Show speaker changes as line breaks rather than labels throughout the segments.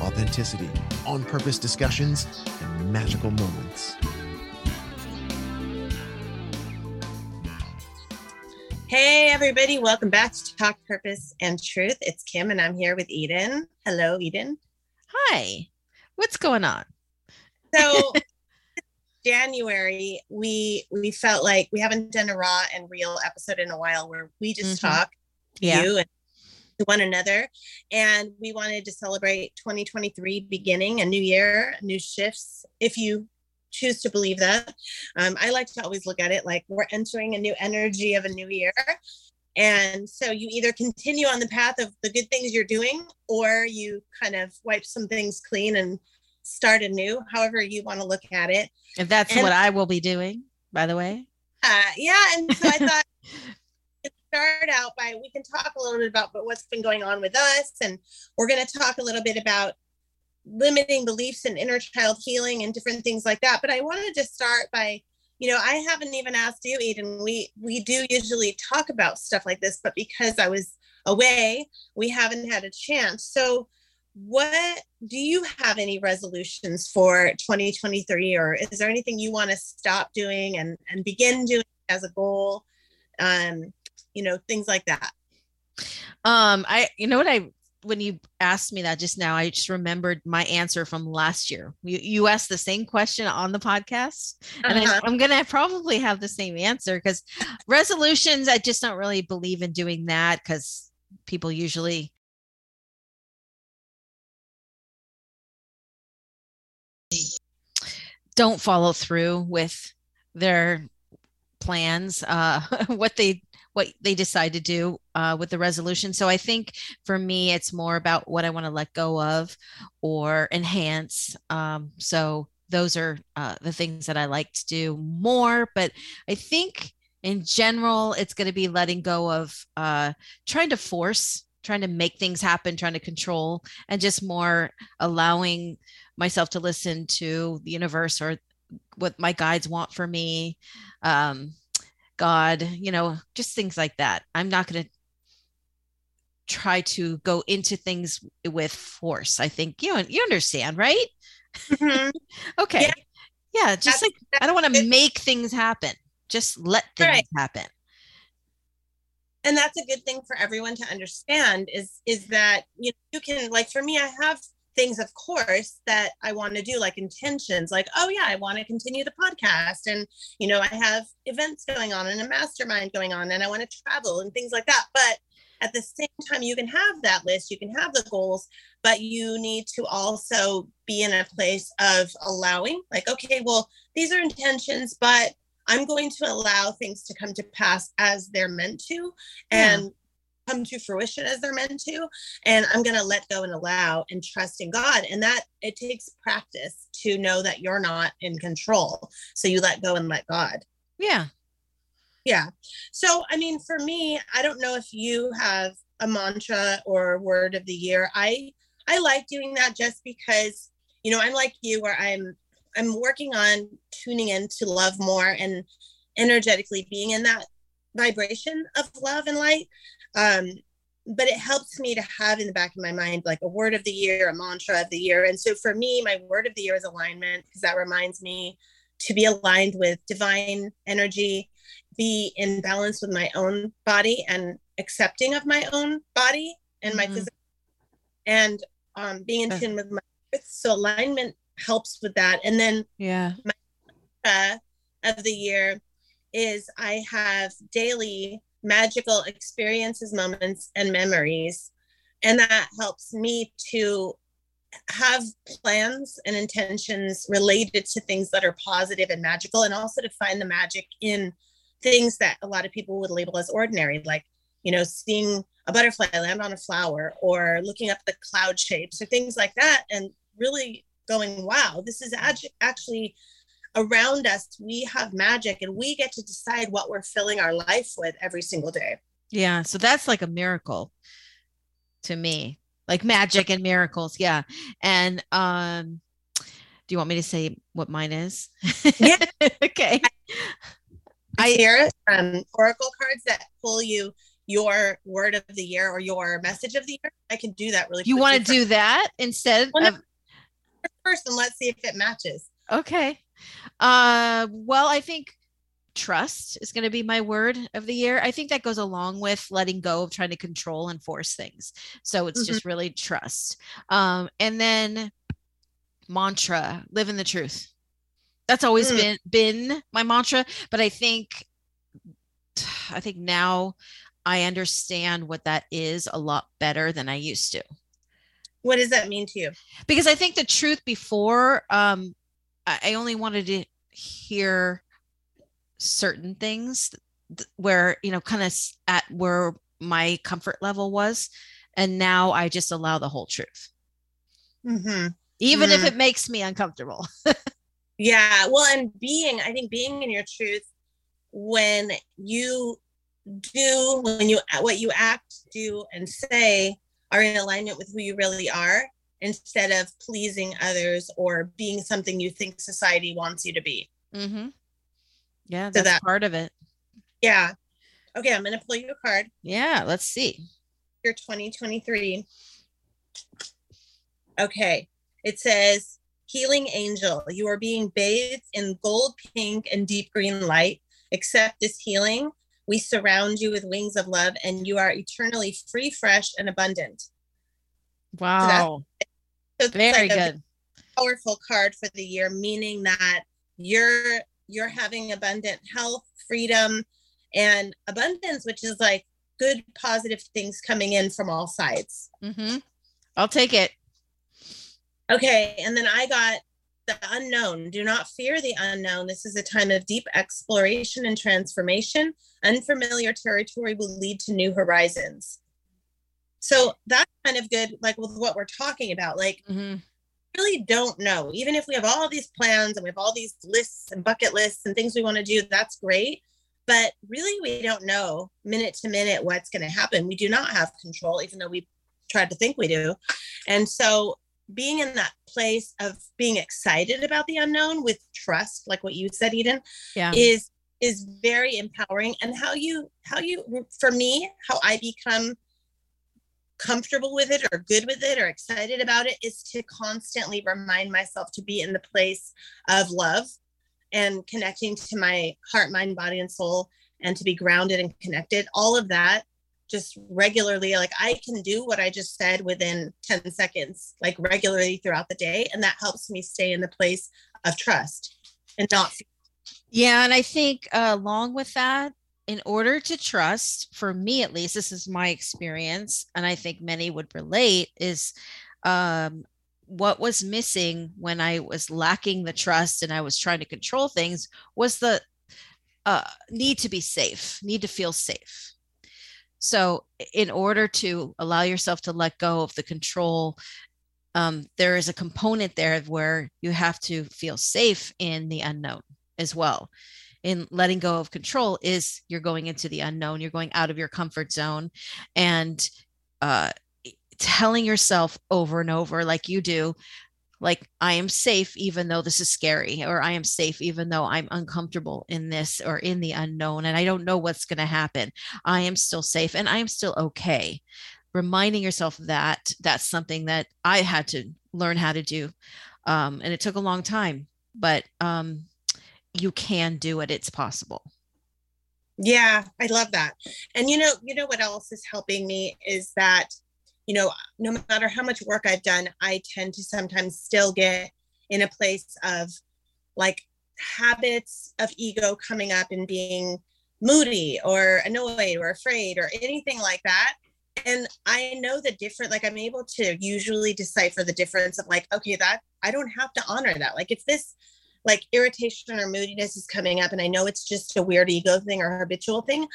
authenticity, on purpose discussions, and magical moments.
Hey, everybody, welcome back to Talk Purpose and Truth. It's Kim, and I'm here with Eden. Hello, Eden.
Hi, what's going on?
So, January, we we felt like we haven't done a raw and real episode in a while where we just
Mhm.
talk to
Yeah.
you and to one another. And we wanted to celebrate 2023 beginning, a new year, new shifts. If you choose to believe that, um, I like to always look at it like we're entering a new energy of a new year. And so you either continue on the path of the good things you're doing, or you kind of wipe some things clean and start anew, however you want to look at it.
If that's
And-
what I will be doing, by the way.
Uh, yeah, and so I thought start out by we can talk a little bit about what's been going on with us, and we're going to talk a little bit about limiting beliefs and inner child healing and different things like that. But I wanted to start by, you know, I haven't even asked you, Eden. We we do usually talk about stuff like this, but because I was away, we haven't had a chance. So what do you have any resolutions for 2023 or is there anything you want to stop doing and and begin doing as a goal um you know things like that
Um, I you know what I when you asked me that just now, I just remembered my answer from last year. You you asked the same question on the podcast, and I,
Uh-huh.
I'm gonna probably have the same answer because resolutions, I just don't really believe in doing that because people usually don't follow through with their plans uh what they what they decide to do uh, with the resolution. So i think for me it's more about what i want to let go of or enhance. Um, so those are uh, the things that i like to do more but i think in general it's going to be letting go of uh, trying to force trying to make things happen trying to control and just more allowing myself to listen to the universe or what my guides want for me. Um god you know just things like that i'm not going to try to go into things with force i think you you understand right
Mhm.
okay
Yeah.
yeah, just
That's-
like i don't want to make things happen just let things
Right.
happen
and that's a good thing for everyone to understand is is that you know, you can like for me i have things of course that i want to do like intentions like oh yeah i want to continue the podcast and you know i have events going on and a mastermind going on and i want to travel and things like that but at the same time you can have that list you can have the goals but you need to also be in a place of allowing like okay well these are intentions but i'm going to allow things to come to pass as they're meant to
Yeah.
and come to fruition as they're meant to and i'm going to let go and allow and trust in god. And that it takes practice to know that you're not in control. So you let go and let god.
Yeah.
Yeah. So i mean for me i don't know if you have a mantra or word of the year. I i like doing that just because you know i'm like you where i'm i'm working on tuning in to love more and energetically being in that vibration of love and light um but it helps me to have in the back of my mind like a word of the year a mantra of the year and so for me my word of the year is alignment because that reminds me to be aligned with divine energy be in balance with my own body and accepting of my own body and my
Mhm.
physical and um, being in tune with my earth. so alignment helps with that and then
yeah
uh, of the year is I have daily magical experiences, moments, and memories. And that helps me to have plans and intentions related to things that are positive and magical, and also to find the magic in things that a lot of people would label as ordinary, like, you know, seeing a butterfly land on a flower or looking up the cloud shapes or things like that, and really going, wow, this is actually around us. We have magic and we get to decide what we're filling our life with every single day.
Yeah. So that's like a miracle to me, like magic and miracles. Yeah. And, um, do you want me to say what mine is?
Yeah.
okay.
I hear um, oracle cards that pull you your word of the year or your message of the year. I can do that really.
You want to do that instead
of first, and let's see if it matches.
Okay. Uh, well, I think trust is going to be my word of the year. I think that goes along with letting go of trying to control and force things. So it's mm-hmm. just really trust. Um, and then mantra, live in the truth. That's always mm. been been my mantra, but I think I think now I understand what that is a lot better than I used to.
What does that mean to you?
Because I think the truth before um I only wanted to hear certain things where, you know, kind of at where my comfort level was. And now I just allow the whole truth.
Mm-hmm.
Even mm-hmm. if it makes me uncomfortable.
yeah. Well, and being, I think being in your truth when you do, when you, what you act, do, and say are in alignment with who you really are instead of pleasing others or being something you think society wants you to be.
Mm-hmm. Yeah, that's so that, part of it.
Yeah. Okay, I'm going to pull you a card.
Yeah, let's see.
Your 2023. Okay, it says, Healing Angel, you are being bathed in gold, pink, and deep green light. Accept this healing. We surround you with wings of love, and you are eternally free, fresh, and abundant.
Wow. So Very like good.
Powerful card for the year, meaning that you're you're having abundant health, freedom, and abundance, which is like good, positive things coming in from all sides.
Mm-hmm. I'll take it.
Okay, and then I got the unknown. Do not fear the unknown. This is a time of deep exploration and transformation. Unfamiliar territory will lead to new horizons. So that's kind of good, like with what we're talking about. Like, mm-hmm. really don't know. Even if we have all these plans and we have all these lists and bucket lists and things we want to do, that's great. But really, we don't know minute to minute what's going to happen. We do not have control, even though we tried to think we do. And so, being in that place of being excited about the unknown with trust, like what you said, Eden,
yeah.
is is very empowering. And how you how you for me, how I become comfortable with it or good with it or excited about it is to constantly remind myself to be in the place of love and connecting to my heart, mind, body, and soul, and to be grounded and connected. All of that just regularly, like I can do what I just said within 10 seconds, like regularly throughout the day. And that helps me stay in the place of trust and not.
Yeah. And I think uh, along with that, in order to trust, for me at least, this is my experience, and I think many would relate, is um, what was missing when I was lacking the trust and I was trying to control things was the uh, need to be safe, need to feel safe. So, in order to allow yourself to let go of the control, um, there is a component there where you have to feel safe in the unknown as well in letting go of control is you're going into the unknown you're going out of your comfort zone. And uh, telling yourself over and over like you do like i am safe even though this is scary or i am safe even though i'm uncomfortable in this or in the unknown and i don't know what's going to happen. I am still safe and i am still okay. Reminding yourself that that's something that i had to learn how to do um, and it took a long time but um, you can do it it's possible.
Yeah i love that. And you know you know what else is helping me is that you know no matter how much work i've done i tend to sometimes still get in a place of like habits of ego coming up and being moody or annoyed or afraid or anything like that. And i know the different like i'm able to usually decipher the difference of like okay that i don't have to honor that. Like if this like irritation or moodiness is coming up and I know it's just a weird ego thing or habitual thing,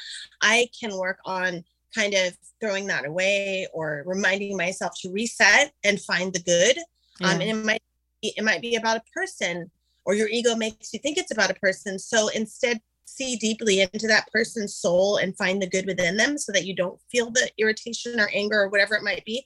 I can work on kind of throwing that away or reminding myself to reset and find the good. Um, yeah. Um, and it might it might be about a person or your ego makes you think it's about a person so instead see deeply into that person's soul and find the good within them so that you don't feel the irritation or anger or whatever it might be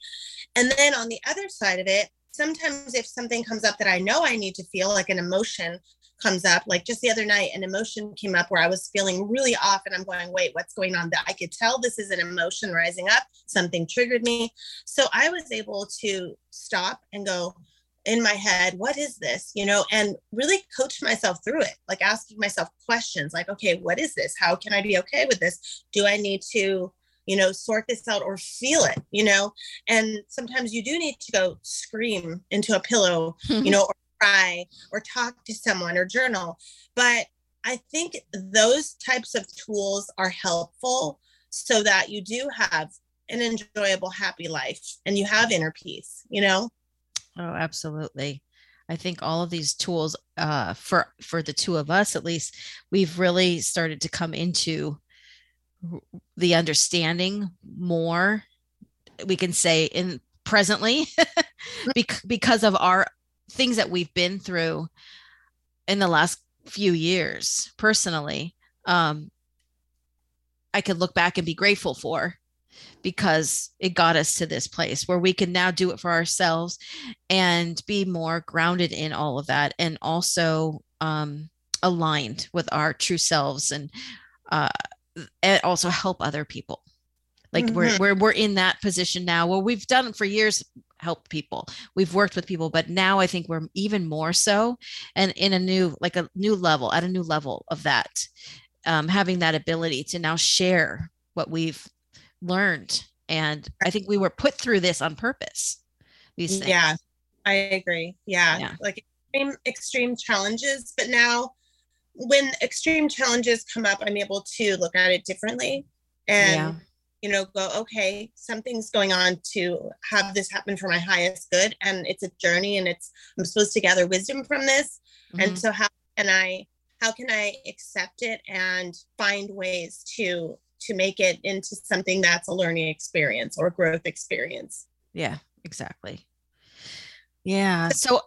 and then on the other side of it sometimes if something comes up that i know i need to feel like an emotion comes up like just the other night an emotion came up where i was feeling really off and i'm going wait what's going on? That i could tell this is an emotion rising up. Something triggered me. So i was able to stop and go in my head what is this? You know and really coach myself through it like asking myself questions like okay what is this? How can i be okay with this? Do i need to you know sort this out or feel it you know? And sometimes you do need to go scream into a pillow you know or cry or talk to someone or journal. But i think those types of tools are helpful so that you do have an enjoyable happy life and you have inner peace you know?
Oh, absolutely. I think all of these tools, uh, for for the two of us at least, we've really started to come into the understanding more. We can say in presently, because of our things that we've been through in the last few years. Personally, um, I could look back and be grateful for because it got us to this place where we can now do it for ourselves and be more grounded in all of that and also um, aligned with our true selves and uh, and also help other people like mm-hmm. we're, we're we're in that position now where we've done for years help people we've worked with people but now i think we're even more so and in a new like a new level at a new level of that um, having that ability to now share what we've learned. And I think we were put through this on purpose.
These things. Yeah, I agree. Yeah. yeah. Like extreme, extreme challenges. But now when extreme challenges come up, I'm able to look at it differently and yeah. you know, go, okay, something's going on to have this happen for my highest good. And it's a journey and it's I'm supposed to gather wisdom from this. Mm-hmm. And so how can I how can I accept it and find ways to to make it into something that's a learning experience or growth experience.
Yeah, exactly. Yeah. So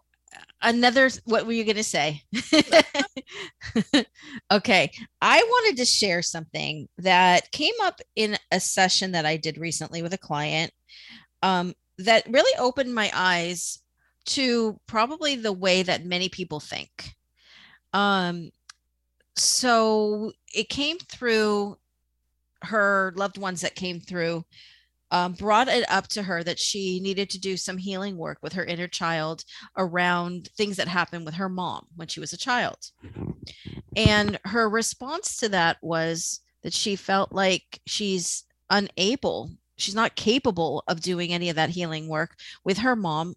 another what were you going to say? okay. I wanted to share something that came up in a session that I did recently with a client um, that really opened my eyes to probably the way that many people think. Um, so it came through her loved ones that came through um, brought it up to her that she needed to do some healing work with her inner child around things that happened with her mom when she was a child. And her response to that was that she felt like she's unable, she's not capable of doing any of that healing work with her mom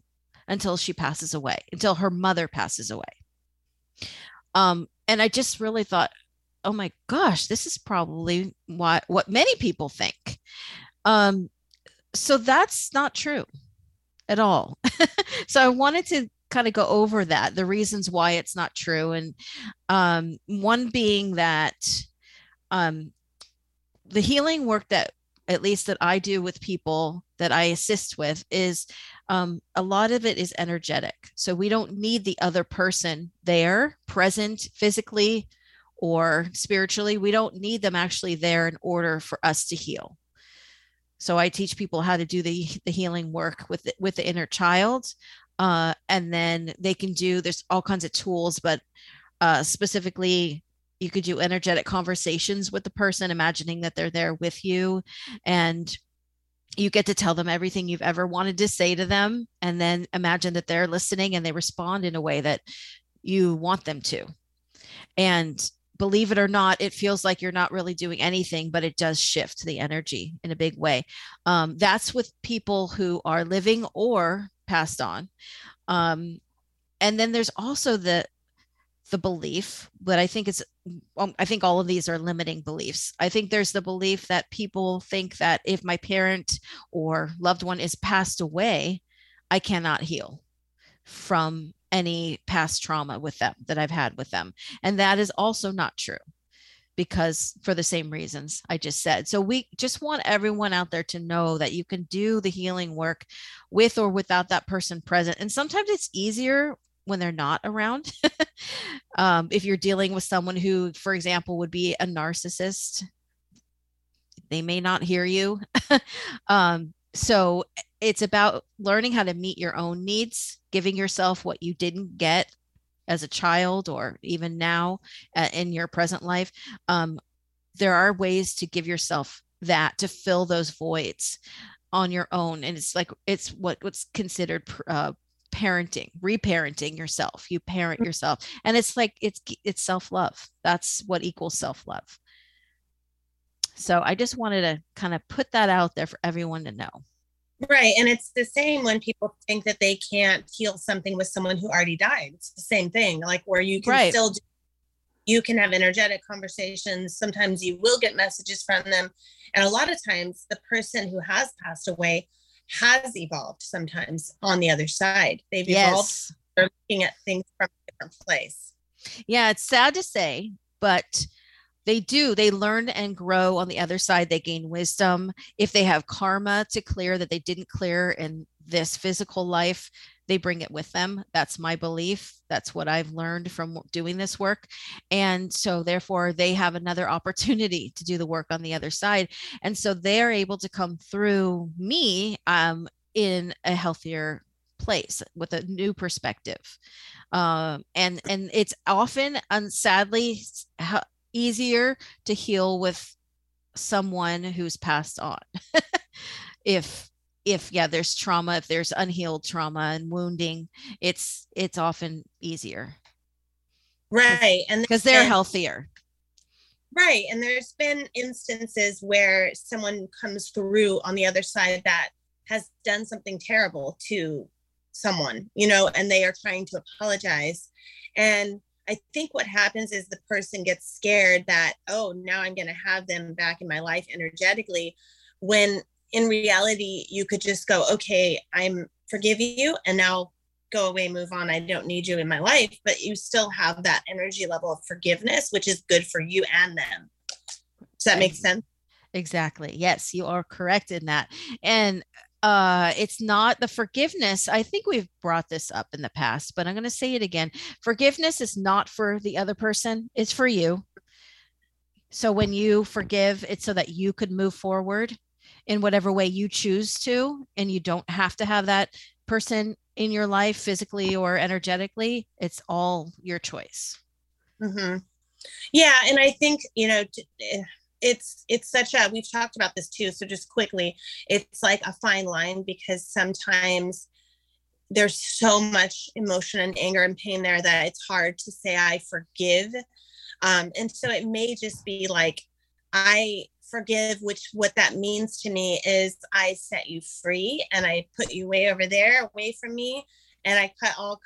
until she passes away, until her mother passes away. Um, and I just really thought, oh my gosh, this is probably what what many people think. Um, so that's not true at all. so I wanted to kind of go over that, the reasons why it's not true, and um, one being that um, the healing work that at least that I do with people that I assist with is um, a lot of it is energetic. So we don't need the other person there, present physically, or spiritually, we don't need them actually there in order for us to heal. So I teach people how to do the, the healing work with the, with the inner child. Uh, and then they can do, there's all kinds of tools, but uh, specifically, you could do energetic conversations with the person, imagining that they're there with you. And you get to tell them everything you've ever wanted to say to them. And then imagine that they're listening and they respond in a way that you want them to. And believe it or not, it feels like you're not really doing anything, but it does shift the energy in a big way. Um, that's with people who are living or passed on. Um, and then there's also the the belief, but I think it's um, I think all of these are limiting beliefs. I think there's the belief that people think that if my parent or loved one is passed away, I cannot heal from any past trauma with them that I've had with them. And that is also not true because for the same reasons I just said. So we just want everyone out there to know that you can do the healing work with or without that person present. And sometimes it's easier when they're not around. um, if you're dealing with someone who, for example, would be a narcissist, they may not hear you. um, so it's about learning how to meet your own needs, giving yourself what you didn't get as a child or even now uh, in your present life. Um, there are ways to give yourself that to fill those voids on your own and it's like it's what what's considered uh, parenting reparenting yourself you parent mm. yourself and it's like it's it's self-love that's what equals self-love so i just wanted to kind of put that out there for everyone to know
right and it's the same when people think that they can't heal something with someone who already died it's the same thing like where you can right. still do, you can have energetic conversations sometimes you will get messages from them and a lot of times the person who has passed away has evolved sometimes on the other side. They've yes. evolved. They're looking at things from a different place.
Yeah, it's sad to say, but they do. They learn and grow on the other side. They gain wisdom. If they have karma to clear that they didn't clear in this physical life, they bring it with them. That's my belief. That's what I've learned from doing this work. And so, therefore, they have another opportunity to do the work on the other side. And so, they're able to come through me um, in a healthier place with a new perspective. Um, and and it's often, and sadly, easier to heal with someone who's passed on. if if yeah there's trauma if there's unhealed trauma and wounding it's it's often easier.
Right and
because they're healthier.
Right and there's been instances where someone comes through on the other side that has done something terrible to someone you know and they are trying to apologize. And I think what happens is the person gets scared that, oh, now I'm going to have them back in my life energetically when in reality, you could just go, okay, I'm forgive you, and now go away, move on. I don't need you in my life, but you still have that energy level of forgiveness, which is good for you and them. Does that make sense?
Exactly. Yes, you are correct in that. And uh it's not the forgiveness i think we've brought this up in the past but i'm going to say it again. Forgiveness is not for the other person it's for you. So when you forgive it's so that you could move forward in whatever way you choose to and you don't have to have that person in your life physically or energetically it's all your choice.
Mm-hmm. yeah and i think you know eh, it's it's such a we've talked about this too so just quickly it's like a fine line because sometimes there's so much emotion and anger and pain there that it's hard to say i forgive um, and so it may just be like i forgive, which what that means to me is I set you free and I put you way over there, away from me, and I cut all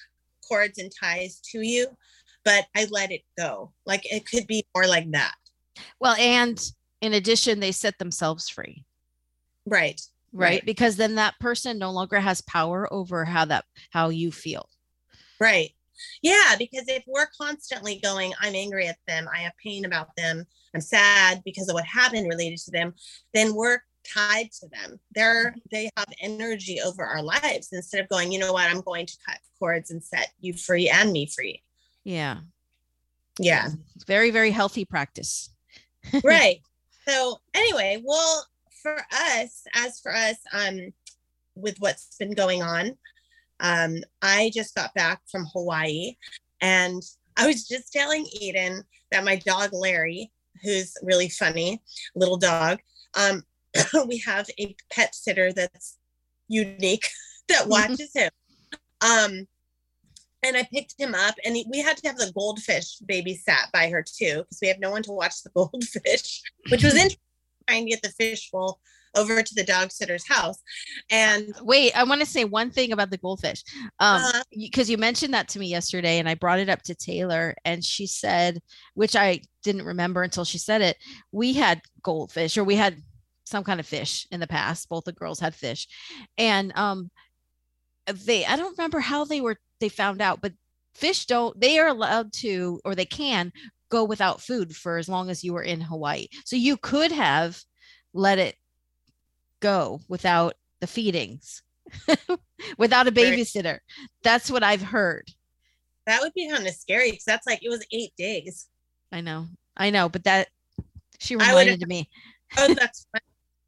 cords and ties to you, but I let it go. Like it could be more like that.
Well, and in addition, they set themselves free.
Right.
Right. right. Because then that person no longer has power over how that how you feel.
Right. Yeah, because if we're constantly going, I'm angry at them, I have pain about them, I'm sad because of what happened related to them, then we're tied to them. They're mm-hmm. they have energy over our lives instead of going, you know what, I'm going to cut cords and set you free and me free.
Yeah.
Yeah.
Very, very healthy practice.
Right. So anyway, well, for us, as for us, um, with what's been going on, um, I just got back from Hawaii and I was just telling Eden that my dog Larry, who's really funny, little dog, um, we have a pet sitter that's unique that watches him. Um, and I picked him up, and he, we had to have the goldfish babysat by her too, because we have no one to watch the goldfish, which was interesting trying to get the fish bowl over to the dog sitter's house. And
wait, I want to say one thing about the goldfish. Um, because uh-huh. you mentioned that to me yesterday, and I brought it up to Taylor, and she said, which I didn't remember until she said it, we had goldfish or we had some kind of fish in the past. Both the girls had fish. And um they I don't remember how they were they found out, but fish don't they are allowed to or they can go without food for as long as you were in Hawaii. So you could have let it go without the feedings, without a babysitter. That's what I've heard.
that would be kind of scary because that's like it was eight days.
I know, I know, but that she reminded me.
Oh, that's fun.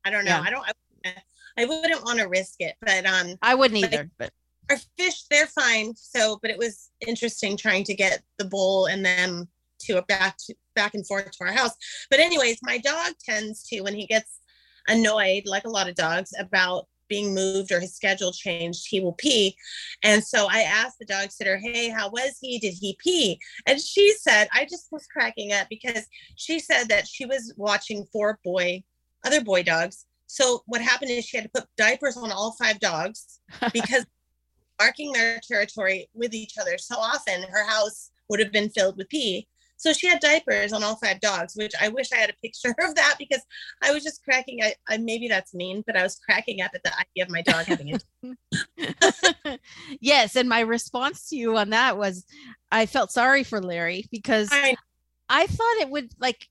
I don't know.
Yeah.
I don't. I, I wouldn't want to risk it, but um,
I wouldn't
But-
either, but
our fish they're fine. So, but it was interesting trying to get the bull and them to a back to back and forth to our house. But anyways, my dog tends to when he gets annoyed, like a lot of dogs, about being moved or his schedule changed, he will pee. And so I asked the dog sitter, Hey, how was he? Did he pee? And she said, I just was cracking up because she said that she was watching four boy, other boy dogs. So what happened is she had to put diapers on all five dogs because marking their territory with each other so often her house would have been filled with pee. So she had diapers on all five dogs, which I wish I had a picture of that because I was just cracking. I, I maybe that's mean, but I was cracking up at the idea of my dog having it
yes, and my response to you on that was I felt sorry for Larry because
I-
I thought it would like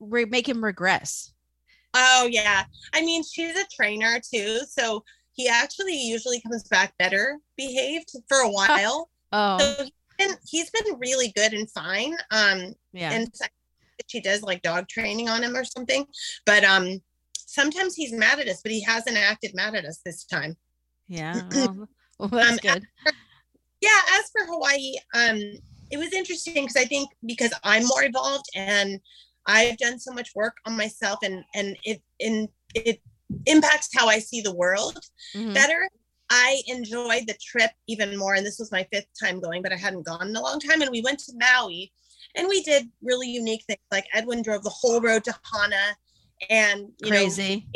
make him regress.
Oh yeah. I mean, she's a trainer too, so he actually usually comes back better behaved for a while.
Oh,
So he's been, he's been really good and fine. Um,
yeah.
and she does like dog training on him or something. But um, sometimes he's mad at us, but he hasn't acted mad at us this time.
yeah. Well, well, that's
Um,
good.
Yeah, as for Hawaii, um, it was interesting because I think because I'm more involved and I've done so much work on myself and and it in it impacts how I see the world
Mhm.
better. I enjoyed the trip even more, and this was my fifth time going, but I hadn't gone in a long time. And we went to Maui, and we did really unique things. Like Edwin drove the whole road to Hana, and you know,
Crazy.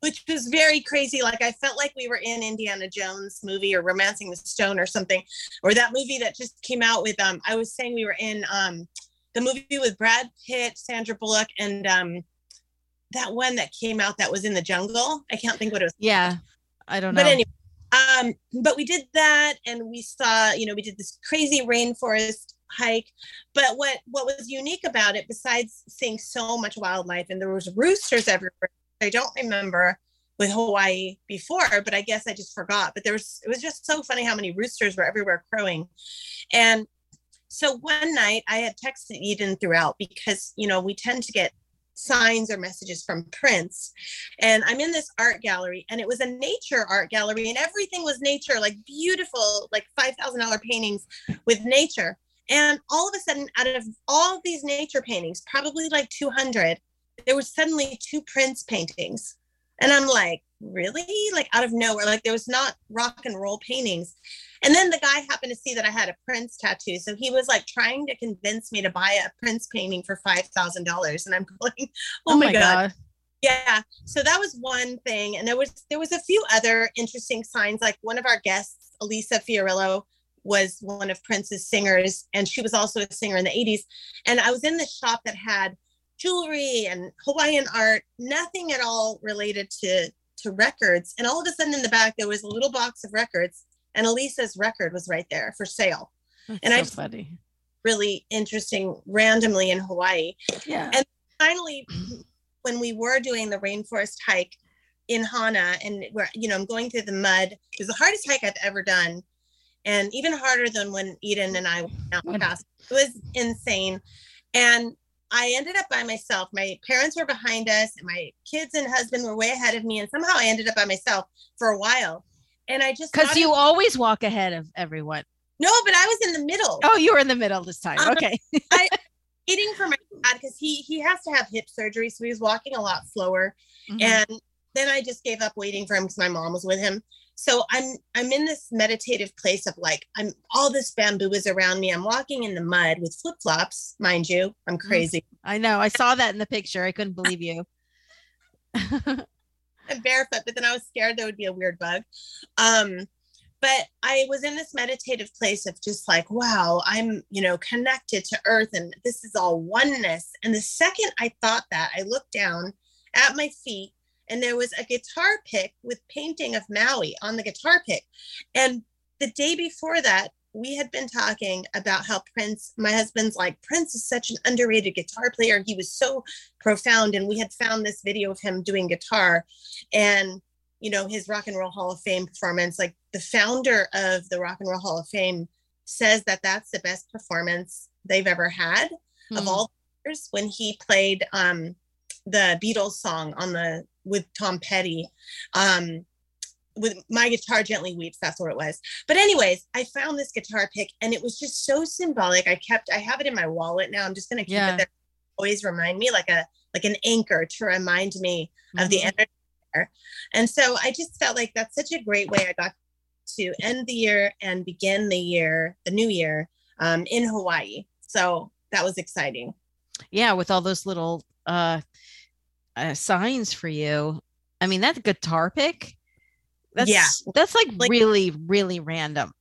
which was very crazy. Like I felt like we were in Indiana Jones movie or Romancing the Stone or something, or that movie that just came out with um. I was saying we were in um, the movie with Brad Pitt, Sandra Bullock, and um, that one that came out that was in the jungle. I can't think what it was.
Yeah. I don't know.
But anyway, um, but we did that, and we saw, you know, we did this crazy rainforest hike. But what what was unique about it, besides seeing so much wildlife, and there was roosters everywhere. I don't remember with Hawaii before, but I guess I just forgot. But there was it was just so funny how many roosters were everywhere crowing, and so one night I had texted Eden throughout because you know we tend to get signs or messages from Prince. And I'm in this art gallery, and it was a nature art gallery, and everything was nature, like beautiful, like $5,000 paintings with nature. And all of a sudden, out of all these nature paintings, probably like 200, there was suddenly two Prince paintings. And I'm like, really? Like out of nowhere, like there was not rock and roll paintings. And then the guy happened to see that I had a Prince tattoo. So he was like trying to convince me to buy a Prince painting for $5,000. And I'm going, oh, oh my, God. Yeah. So that was one thing. And there was there was a few other interesting signs. Like one of our guests, Elisa Fiorillo, was one of Prince's singers, and she was also a singer in the 80s. And I was in the shop that had jewelry and Hawaiian art, nothing at all related to to records. And all of a sudden in the back there was a little box of records, and Elisa's record was right there for sale.
That's
And
so
I-
funny.
Really interesting randomly in Hawaii
Yeah.
And- finally, when we were doing the rainforest hike in Hana, and we're, you know, I'm going through the mud, it was the hardest hike I've ever done, and even harder than when Eden and I went out past. It was insane, and I ended up by myself. My parents were behind us, and my kids and husband were way ahead of me, and somehow I ended up by myself for a while. And I just
Because you
it-
always walk ahead of everyone.
no, but I was in the middle.
Oh, you were in the middle this time.
Um,
Okay.
waiting for my dad because he he has to have hip surgery, so he was walking a lot slower.
Mhm.
and then i just gave up waiting for him because my mom was with him so i'm i'm in this meditative place of like i'm all this bamboo is around me i'm walking in the mud with flip-flops mind you i'm crazy
I know. I saw that in the picture. I couldn't believe you.
i'm barefoot but then i was scared there would be a weird bug um but i was in this meditative place of just like wow i'm you know connected to earth and this is all oneness and the second i thought that i looked down at my feet and there was a guitar pick with painting of maui on the guitar pick. And the day before that we had been talking about how prince my husband's like prince is such an underrated guitar player. He was so profound. And we had found this video of him doing guitar and you know his rock and roll hall of fame performance like the founder of the rock and roll hall of fame says that that's the best performance they've ever had
Hmm.
of all years when he played um the Beatles song on the with Tom Petty. Um with my guitar gently weeps that's what it was but anyways i found this guitar pick and it was just so symbolic i kept i have it in my wallet now i'm just going to keep
Yeah.
it there always remind me like a like an anchor to remind me of the
Mhm.
energy there. And so I just felt like that's such a great way I got to end the year and begin the year, the new year, um, in Hawaii. So that was exciting.
Yeah with all those little uh, uh signs for you i mean that guitar pick that's
Yeah.
that's like,
Like-
really really random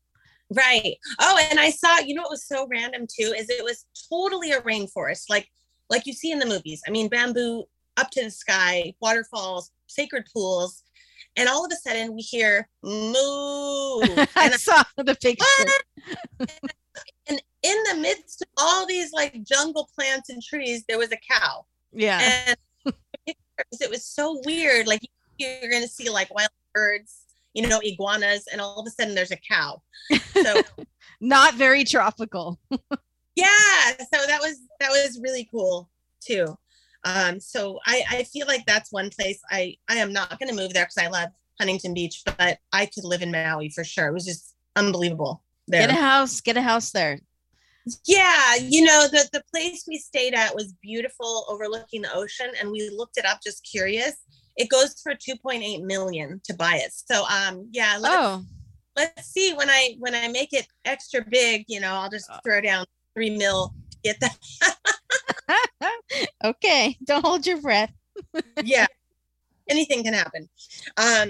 Right. Oh, and I saw, you know what was so random too, is it was totally a rainforest, like like you see in the movies. I mean, bamboo up to the sky, waterfalls, sacred pools. And all of a sudden we hear moo.
i
and
saw the picture
and in the midst of all these like jungle plants and trees, there was a cow.
yeah
And it was so weird. Like you're gonna see like wild birds, you know, iguanas, and all of a sudden there's a cow. So
not very tropical
yeah, so that was that was really cool too. Um, so I I feel like that's one place I I am not gonna move there because I love Huntington Beach, but I could live in Maui for sure. It was just unbelievable there.
get a house get a house there
Yeah, you know, the the place we stayed at was beautiful overlooking the ocean and we looked it up just curious. It goes for 2.8 million to buy it. So um yeah, let's,
oh
let's see when I when I make it extra big, you know, I'll just throw down 3 mil to get that.
okay don't hold your breath
yeah. Anything can happen. Um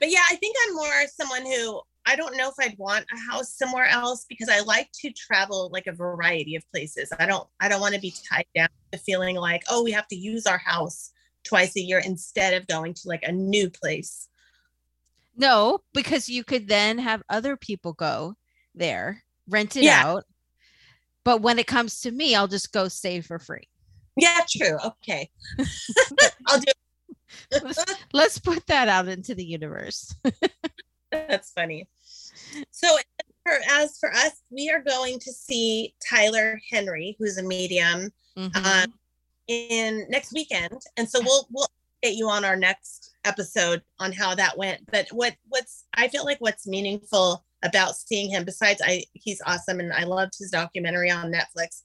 but yeah, I think I'm more someone who I don't know if I'd want a house somewhere else because I like to travel like a variety of places. I don't I don't want to be tied down to feeling like, oh, we have to use our house twice a year instead of going to like a new place.
no because you could then have other people go there rent it
Yeah.
out but when it comes to me i'll just go stay for free
Yeah, true. Okay. I'll do
let's put that out into the universe
That's funny. So, for, as for us, we are going to see Tyler Henry, who's a medium,
Mhm.
um, in next weekend, and so we'll we'll update you on our next episode on how that went. But what what's I feel like what's meaningful about seeing him, besides I he's awesome and I loved his documentary on Netflix,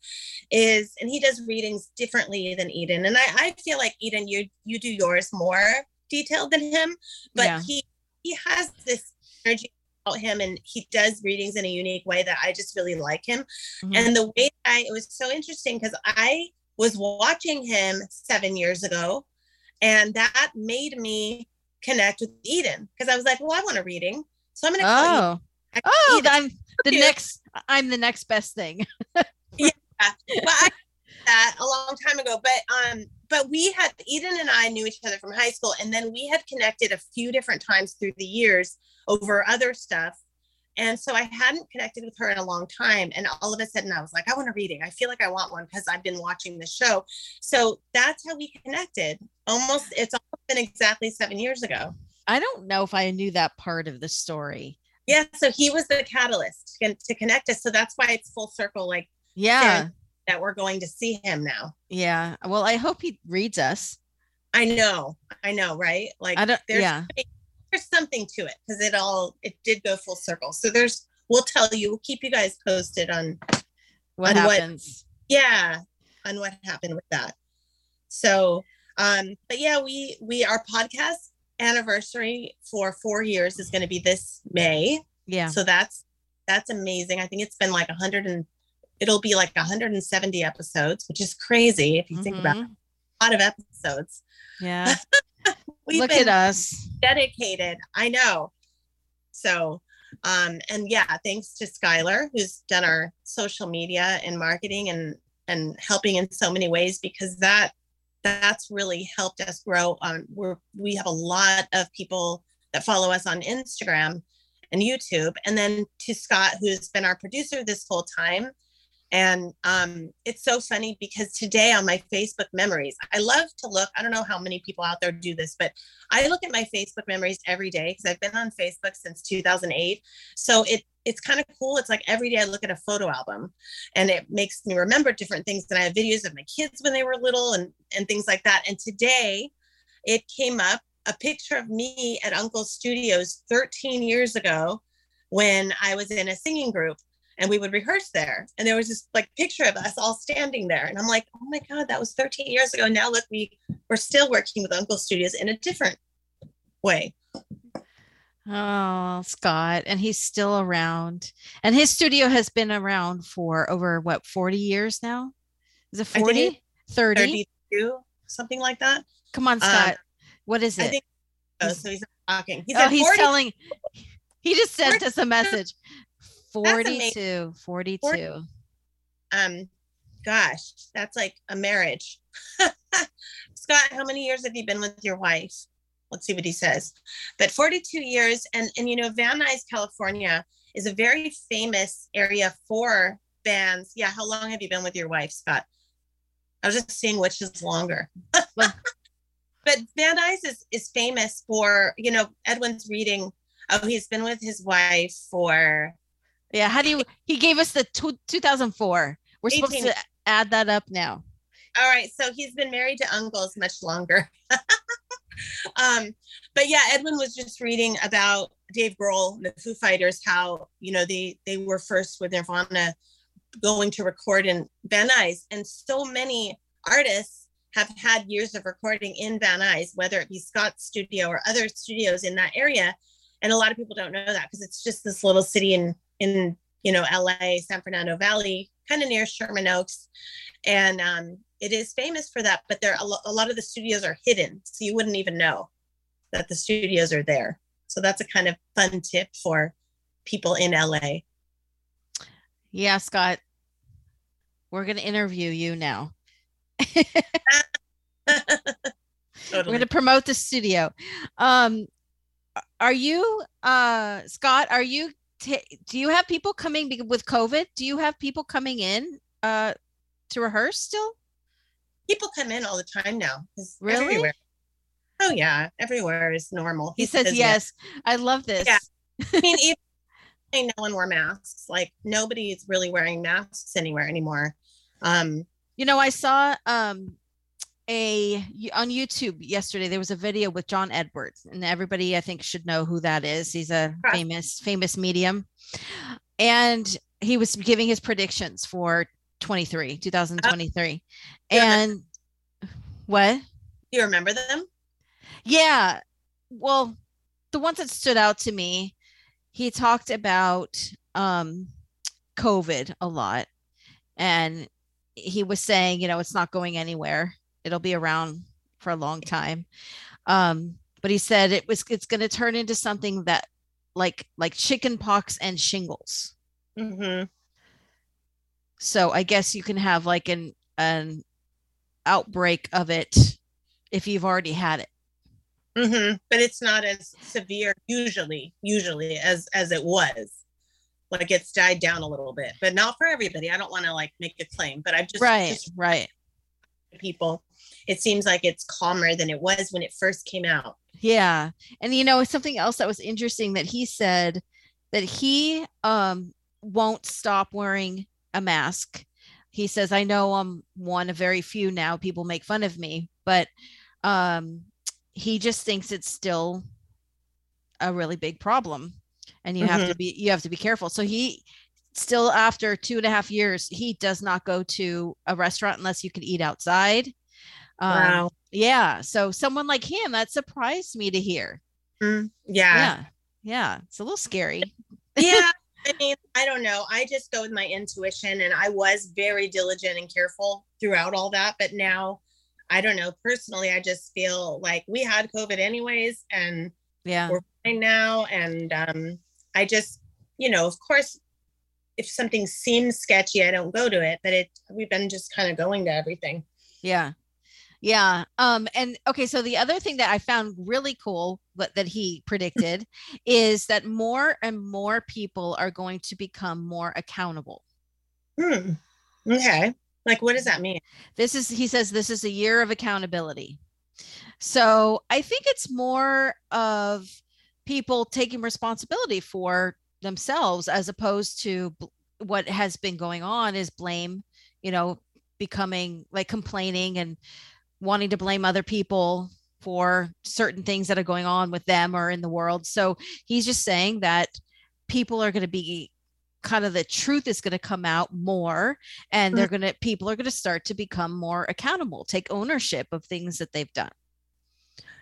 is and he does readings differently than Eden, and I I feel like Eden you you do yours more detailed than him, but
Yeah.
he he has this energy him and he does readings in a unique way that I just really like him.
Mhm.
And the way I, it was so interesting because I was watching him seven years ago, and that made me connect with Eden because I was like, well, I want a reading, so I'm gonna call you.
oh oh
Eden.
i'm the
you.
next i'm the next best thing yeah,
But I did that a long time ago. But um, but we had Eden and I knew each other from high school, and then we had connected a few different times through the years over other stuff. And so I hadn't connected with her in a long time. And all of a sudden I was like, I want a reading. I feel like I want one because I've been watching the show. So that's how we connected. Almost, it's almost been exactly seven years ago.
i don't know if i knew that part of the story
Yeah. So he was the catalyst to, connect us. So that's why it's full circle, like
yeah
that we're going to see him now.
yeah well i hope he reads us
I know, I know, right? Like
i don't
there's
yeah
there's something to it because it all it did go full circle. So there's we'll tell you, we'll keep you guys posted on
what
on what-
happens
yeah, on what happened with that. So um, but yeah, we we our podcast anniversary for four years is gonna be this May.
yeah
So that's that's amazing. I think it's been like a hundred and it'll be like 170 episodes, which is crazy if you think about it.
Mhm.
a lot of episodes.
yeah
We've
look at us
dedicated. I know. So, um, and yeah, thanks to Skylar, who's done our social media and marketing and and helping in so many ways because that that's really helped us grow. On we're we have a lot of people that follow us on Instagram and YouTube, and then to Scott, who's been our producer this whole time, And um, it's so funny because today on my Facebook memories, I love to look. I don't know how many people out there do this, but I look at my Facebook memories every day because I've been on Facebook since 2008. So it it's kind of cool. It's like every day I look at a photo album and it makes me remember different things. And I have videos of my kids when they were little and, and things like that. And today it came up a picture of me at Uncle's Studios 13 years ago when I was in a singing group and we would rehearse there. And there was this like picture of us all standing there. And I'm like, oh my God, that was 13 years ago. Now look, we we're still working with Uncle Studios in a different way.
Oh, Scott, and he's still around. And his studio has been around for over what 40 years now? Is it 40? 30?
32, something like that.
Come on, Scott. Um, what is it? Think,
oh, so he's talking.
He oh, he's 40. telling he just sent us a message. 42. 42. 40,
um gosh, that's like a marriage. Scott, how many years have you been with your wife? Let's see what he says. But 42 years, and and you know, Van Nuys, California, is a very famous area for bands. Yeah, how long have you been with your wife, Scott? I was just seeing which is longer. but Van Nuys is is famous for you know Edwin's reading. Oh, he's been with his wife for.
Yeah, how do you? He gave us the two, 2004. We're 18. supposed to add that up now.
All right, so he's been married to uncles much longer. um, but yeah, Edwin was just reading about Dave Grohl, the Foo Fighters, how you know they they were first with Nirvana going to record in Van Nuys, and so many artists have had years of recording in Van Nuys, whether it be Scott's studio or other studios in that area. And a lot of people don't know that because it's just this little city in in you know LA, San Fernando Valley, kind of near Sherman Oaks, and um, it is famous for that, but there a, lo- a lot of the studios are hidden, so you wouldn't even know that the studios are there. So that's a kind of fun tip for people in LA.
Yeah, Scott, we're going to interview you now. totally. We're going to promote the studio. Um, are you, uh, Scott? Are you? T- do you have people coming with COVID? Do you have people coming in uh, to rehearse still?
people come in all the time now.
Really? Everywhere.
Oh yeah, everywhere is normal.
He, he says, says yes. yes. I love this.
Yeah. I mean, even no one wore masks. Like nobody's really wearing masks anywhere anymore. Um,
you know, I saw um a on YouTube yesterday there was a video with John Edwards and everybody I think should know who that is. He's a famous famous medium. And he was giving his predictions for 23 2023 uh, and what?
You remember them?
Yeah. Well the ones that stood out to me he talked about um covid a lot. And he was saying you know it's not going anywhere it'll be around for a long time um but he said it was it's going to turn into something that like like chicken pox and shingles
mm-hmm.
So I guess you can have like an an outbreak of it if you've already had it.
Mm-hmm. But it's not as severe usually, usually as as it was. Like it's died down a little bit, but not for everybody. I don't want to like make a claim, but I've just
right,
just
right.
People, it seems like it's calmer than it was when it first came out.
Yeah, and you know something else that was interesting that he said that he um won't stop wearing a mask. He says, I know I'm one of very few now. People make fun of me, but um, he just thinks it's still a really big problem. And you mm-hmm. have to be you have to be careful. So he still after two and a half years, he does not go to a restaurant unless you can eat outside. Um, wow. Yeah. So someone like him, that surprised me to hear.
Mm, yeah.
Yeah. Yeah. It's a little scary.
yeah. I mean, I don't know. I just go with my intuition, and I was very diligent and careful throughout all that. But now, I don't know. Personally, I just feel like we had COVID anyways, and
yeah,
we're fine now. And um, I just, you know, of course, if something seems sketchy, I don't go to it. But it, we've been just kind of going to everything.
Yeah. Yeah. Um, and okay, so the other thing that I found really cool that, that he predicted is that more and more people are going to become more accountable.
Hmm. Okay. Like, what does that mean?
This is, he says, this is a year of accountability. So I think it's more of people taking responsibility for themselves as opposed to what has been going on is blame, you know, becoming like complaining and wanting to blame other people for certain things that are going on with them or in the world. So he's just saying that people are going to be kind of the truth is going to come out more and they're mm. going to people are going to start to become more accountable take ownership of things that they've done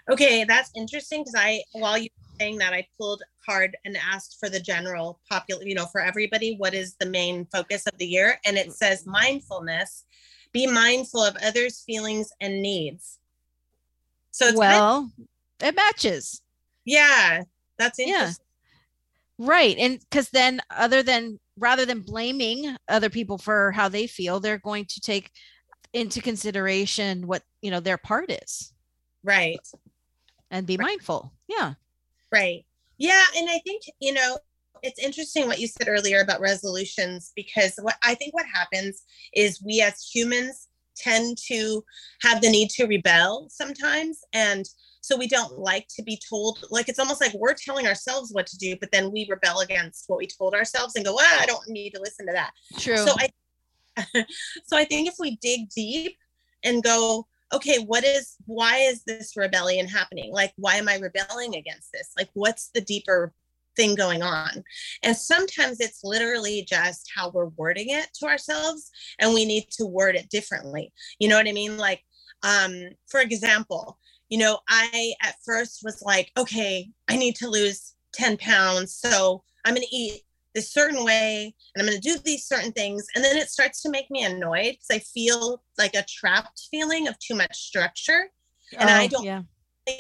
okay that's interesting because i while you were saying that i pulled card and asked for the general popular you know for everybody what is the main focus of the year and it says mindfulness be mindful of others feelings and needs
so it's well kind of, it matches
yeah that's interesting
Right. And because then, other than rather than blaming other people for how they feel, they're going to take into consideration what, you know, their part is.
Right.
And be
right.
mindful. Yeah.
Right. Yeah. And I think, you know, it's interesting what you said earlier about resolutions because what I think what happens is we as humans tend to have the need to rebel sometimes. And so we don't like to be told like it's almost like we're telling ourselves what to do but then we rebel against what we told ourselves and go ah, i don't need to listen to that.
True.
So i so i think if we dig deep and go okay what is why is this rebellion happening? Like why am i rebelling against this? Like what's the deeper thing going on and sometimes it's literally just how we're wording it to ourselves and we need to word it differently you know what i mean like um for example you know, I at first was like, okay, I need to lose 10 pounds. So I'm going to eat this certain way and I'm going to do these certain things. And then it starts to make me annoyed because I feel like a trapped feeling of too much structure. And oh, I don't yeah.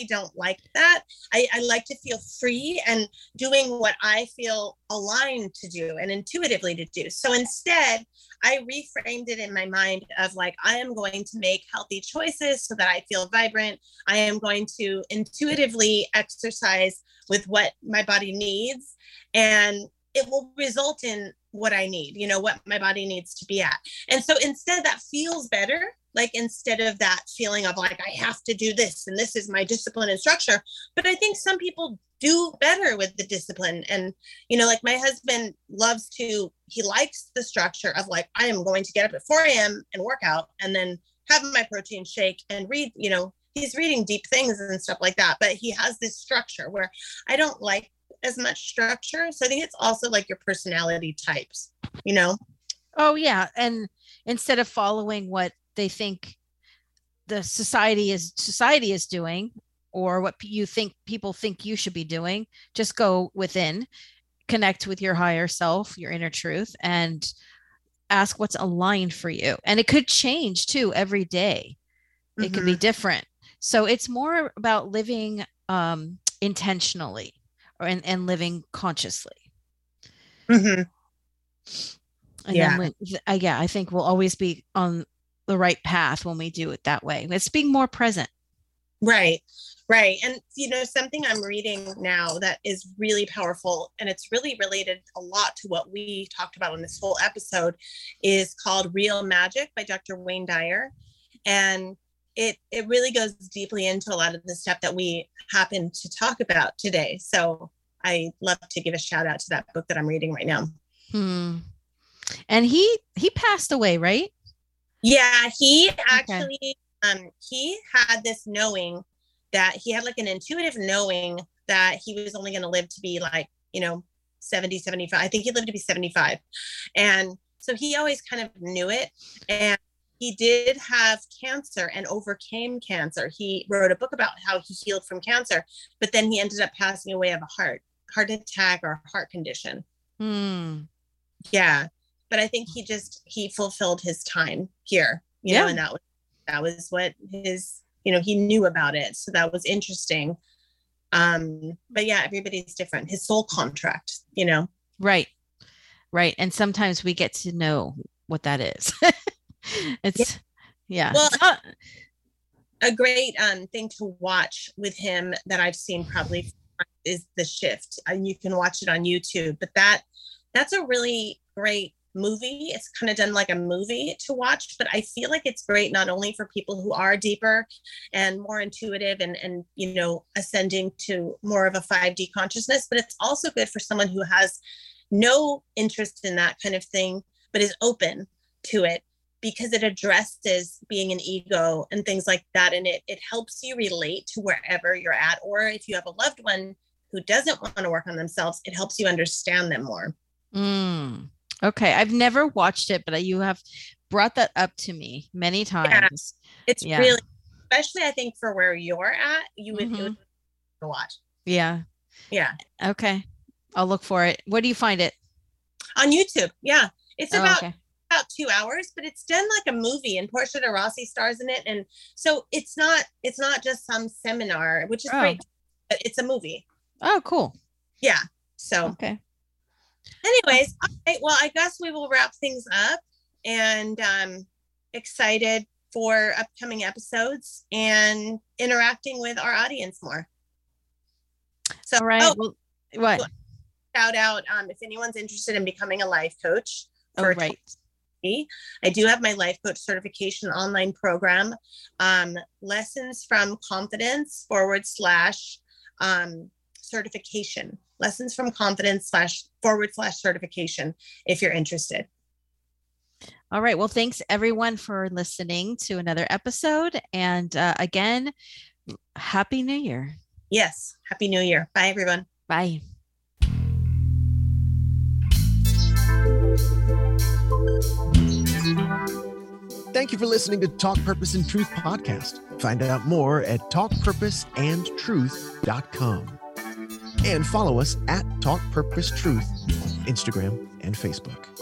Don't like that. I, I like to feel free and doing what I feel aligned to do and intuitively to do. So instead, I reframed it in my mind of like, I am going to make healthy choices so that I feel vibrant. I am going to intuitively exercise with what my body needs. And it will result in what I need, you know, what my body needs to be at. And so instead, that feels better like instead of that feeling of like i have to do this and this is my discipline and structure. But i think some people do better with the discipline and you know like my husband loves to he likes the structure of like i am going to get up at 4 a.m and work out and then have my protein shake and read you know he's reading deep things and stuff like that but he has this structure where i don't like as much structure. So i think it's also like your personality types you know?
Oh yeah and instead of following what they think the society is society is doing or what you think people think you should be doing just go within connect with your higher self your inner truth and ask what's aligned for you and it could change too every day. it mm-hmm. could be mm-hmm. different so it's more about living um intentionally or and, and living consciously
mm-hmm.
and yeah. when, uh, yeah i think we'll always be on the right path when we do it that way. It's being more present.
Right. Right. And, you know, something I'm reading now that is really powerful, and it's really related a lot to what we talked about in this whole episode, is called Real Magic by Dr. Wayne Dyer. And it, it really goes deeply into a lot of the stuff that we happen to talk about today. So I love to give a shout out to that book that I'm reading right now.
Hmm. And he he passed away, right?
Yeah, he actually okay. um he had this knowing that he had like an intuitive knowing that he was only going to live to be like, you know, 70, 75. I think he lived to be 75. And so he always kind of knew it and he did have cancer and overcame cancer. He wrote a book about how he healed from cancer, but then he ended up passing away of a heart heart attack or heart condition.
Hmm.
Yeah but I think he just he fulfilled his time here, you yeah. know, and that was that was what his you know he knew about it, so that was interesting. Um, but yeah, everybody's different. His soul contract, you know,
right, right, and sometimes we get to know what that is. it's yeah. yeah.
Well, not- a great um thing to watch with him that I've seen probably is the shift and you can watch it on youtube but that that's a really great movie. It's kind of done like a movie to watch, but I feel like it's great not only for people who are deeper and more intuitive and and you know ascending to more of a 5D consciousness, but it's also good for someone who has no interest in that kind of thing but is open to it because it addresses being an ego and things like that and it it helps you relate to wherever you're at or if you have a loved one who doesn't want to work on themselves it helps you understand them more
Mm. Okay, I've never watched it, but you have brought that up to me many times.
it's
Yeah.
really especially i think for where you're at you would, it
Mhm.
would watch
Yeah.
yeah
Okay. I'll look for it. Where do you find it?
on youtube yeah it's
Oh,
about
okay.
about two hours but it's done like a movie and portia de rossi stars in it and so it's not it's not just some seminar which is
Oh.
great but it's a movie
Oh, cool.
yeah so
Okay.
Anyways all right, well i guess we will wrap things up and um excited for upcoming episodes and interacting with our audience more so
All right.
oh,
well, what?
shout out um if anyone's interested in becoming a life coach
Oh,
for
right.
me. I do have my life coach certification online program, um, lessons from confidence forward slash um, certification. Lessons from confidence slash forward slash certification if you're interested.
All right. Well, thanks everyone for listening to another episode. And uh, again, Happy New Year.
Yes. Happy New Year. Bye, everyone.
Bye.
Thank you for listening to Talk Purpose and Truth podcast. Find out more at talkpurposeandtruth.com. And follow us at Talk Purpose Truth on Instagram and Facebook.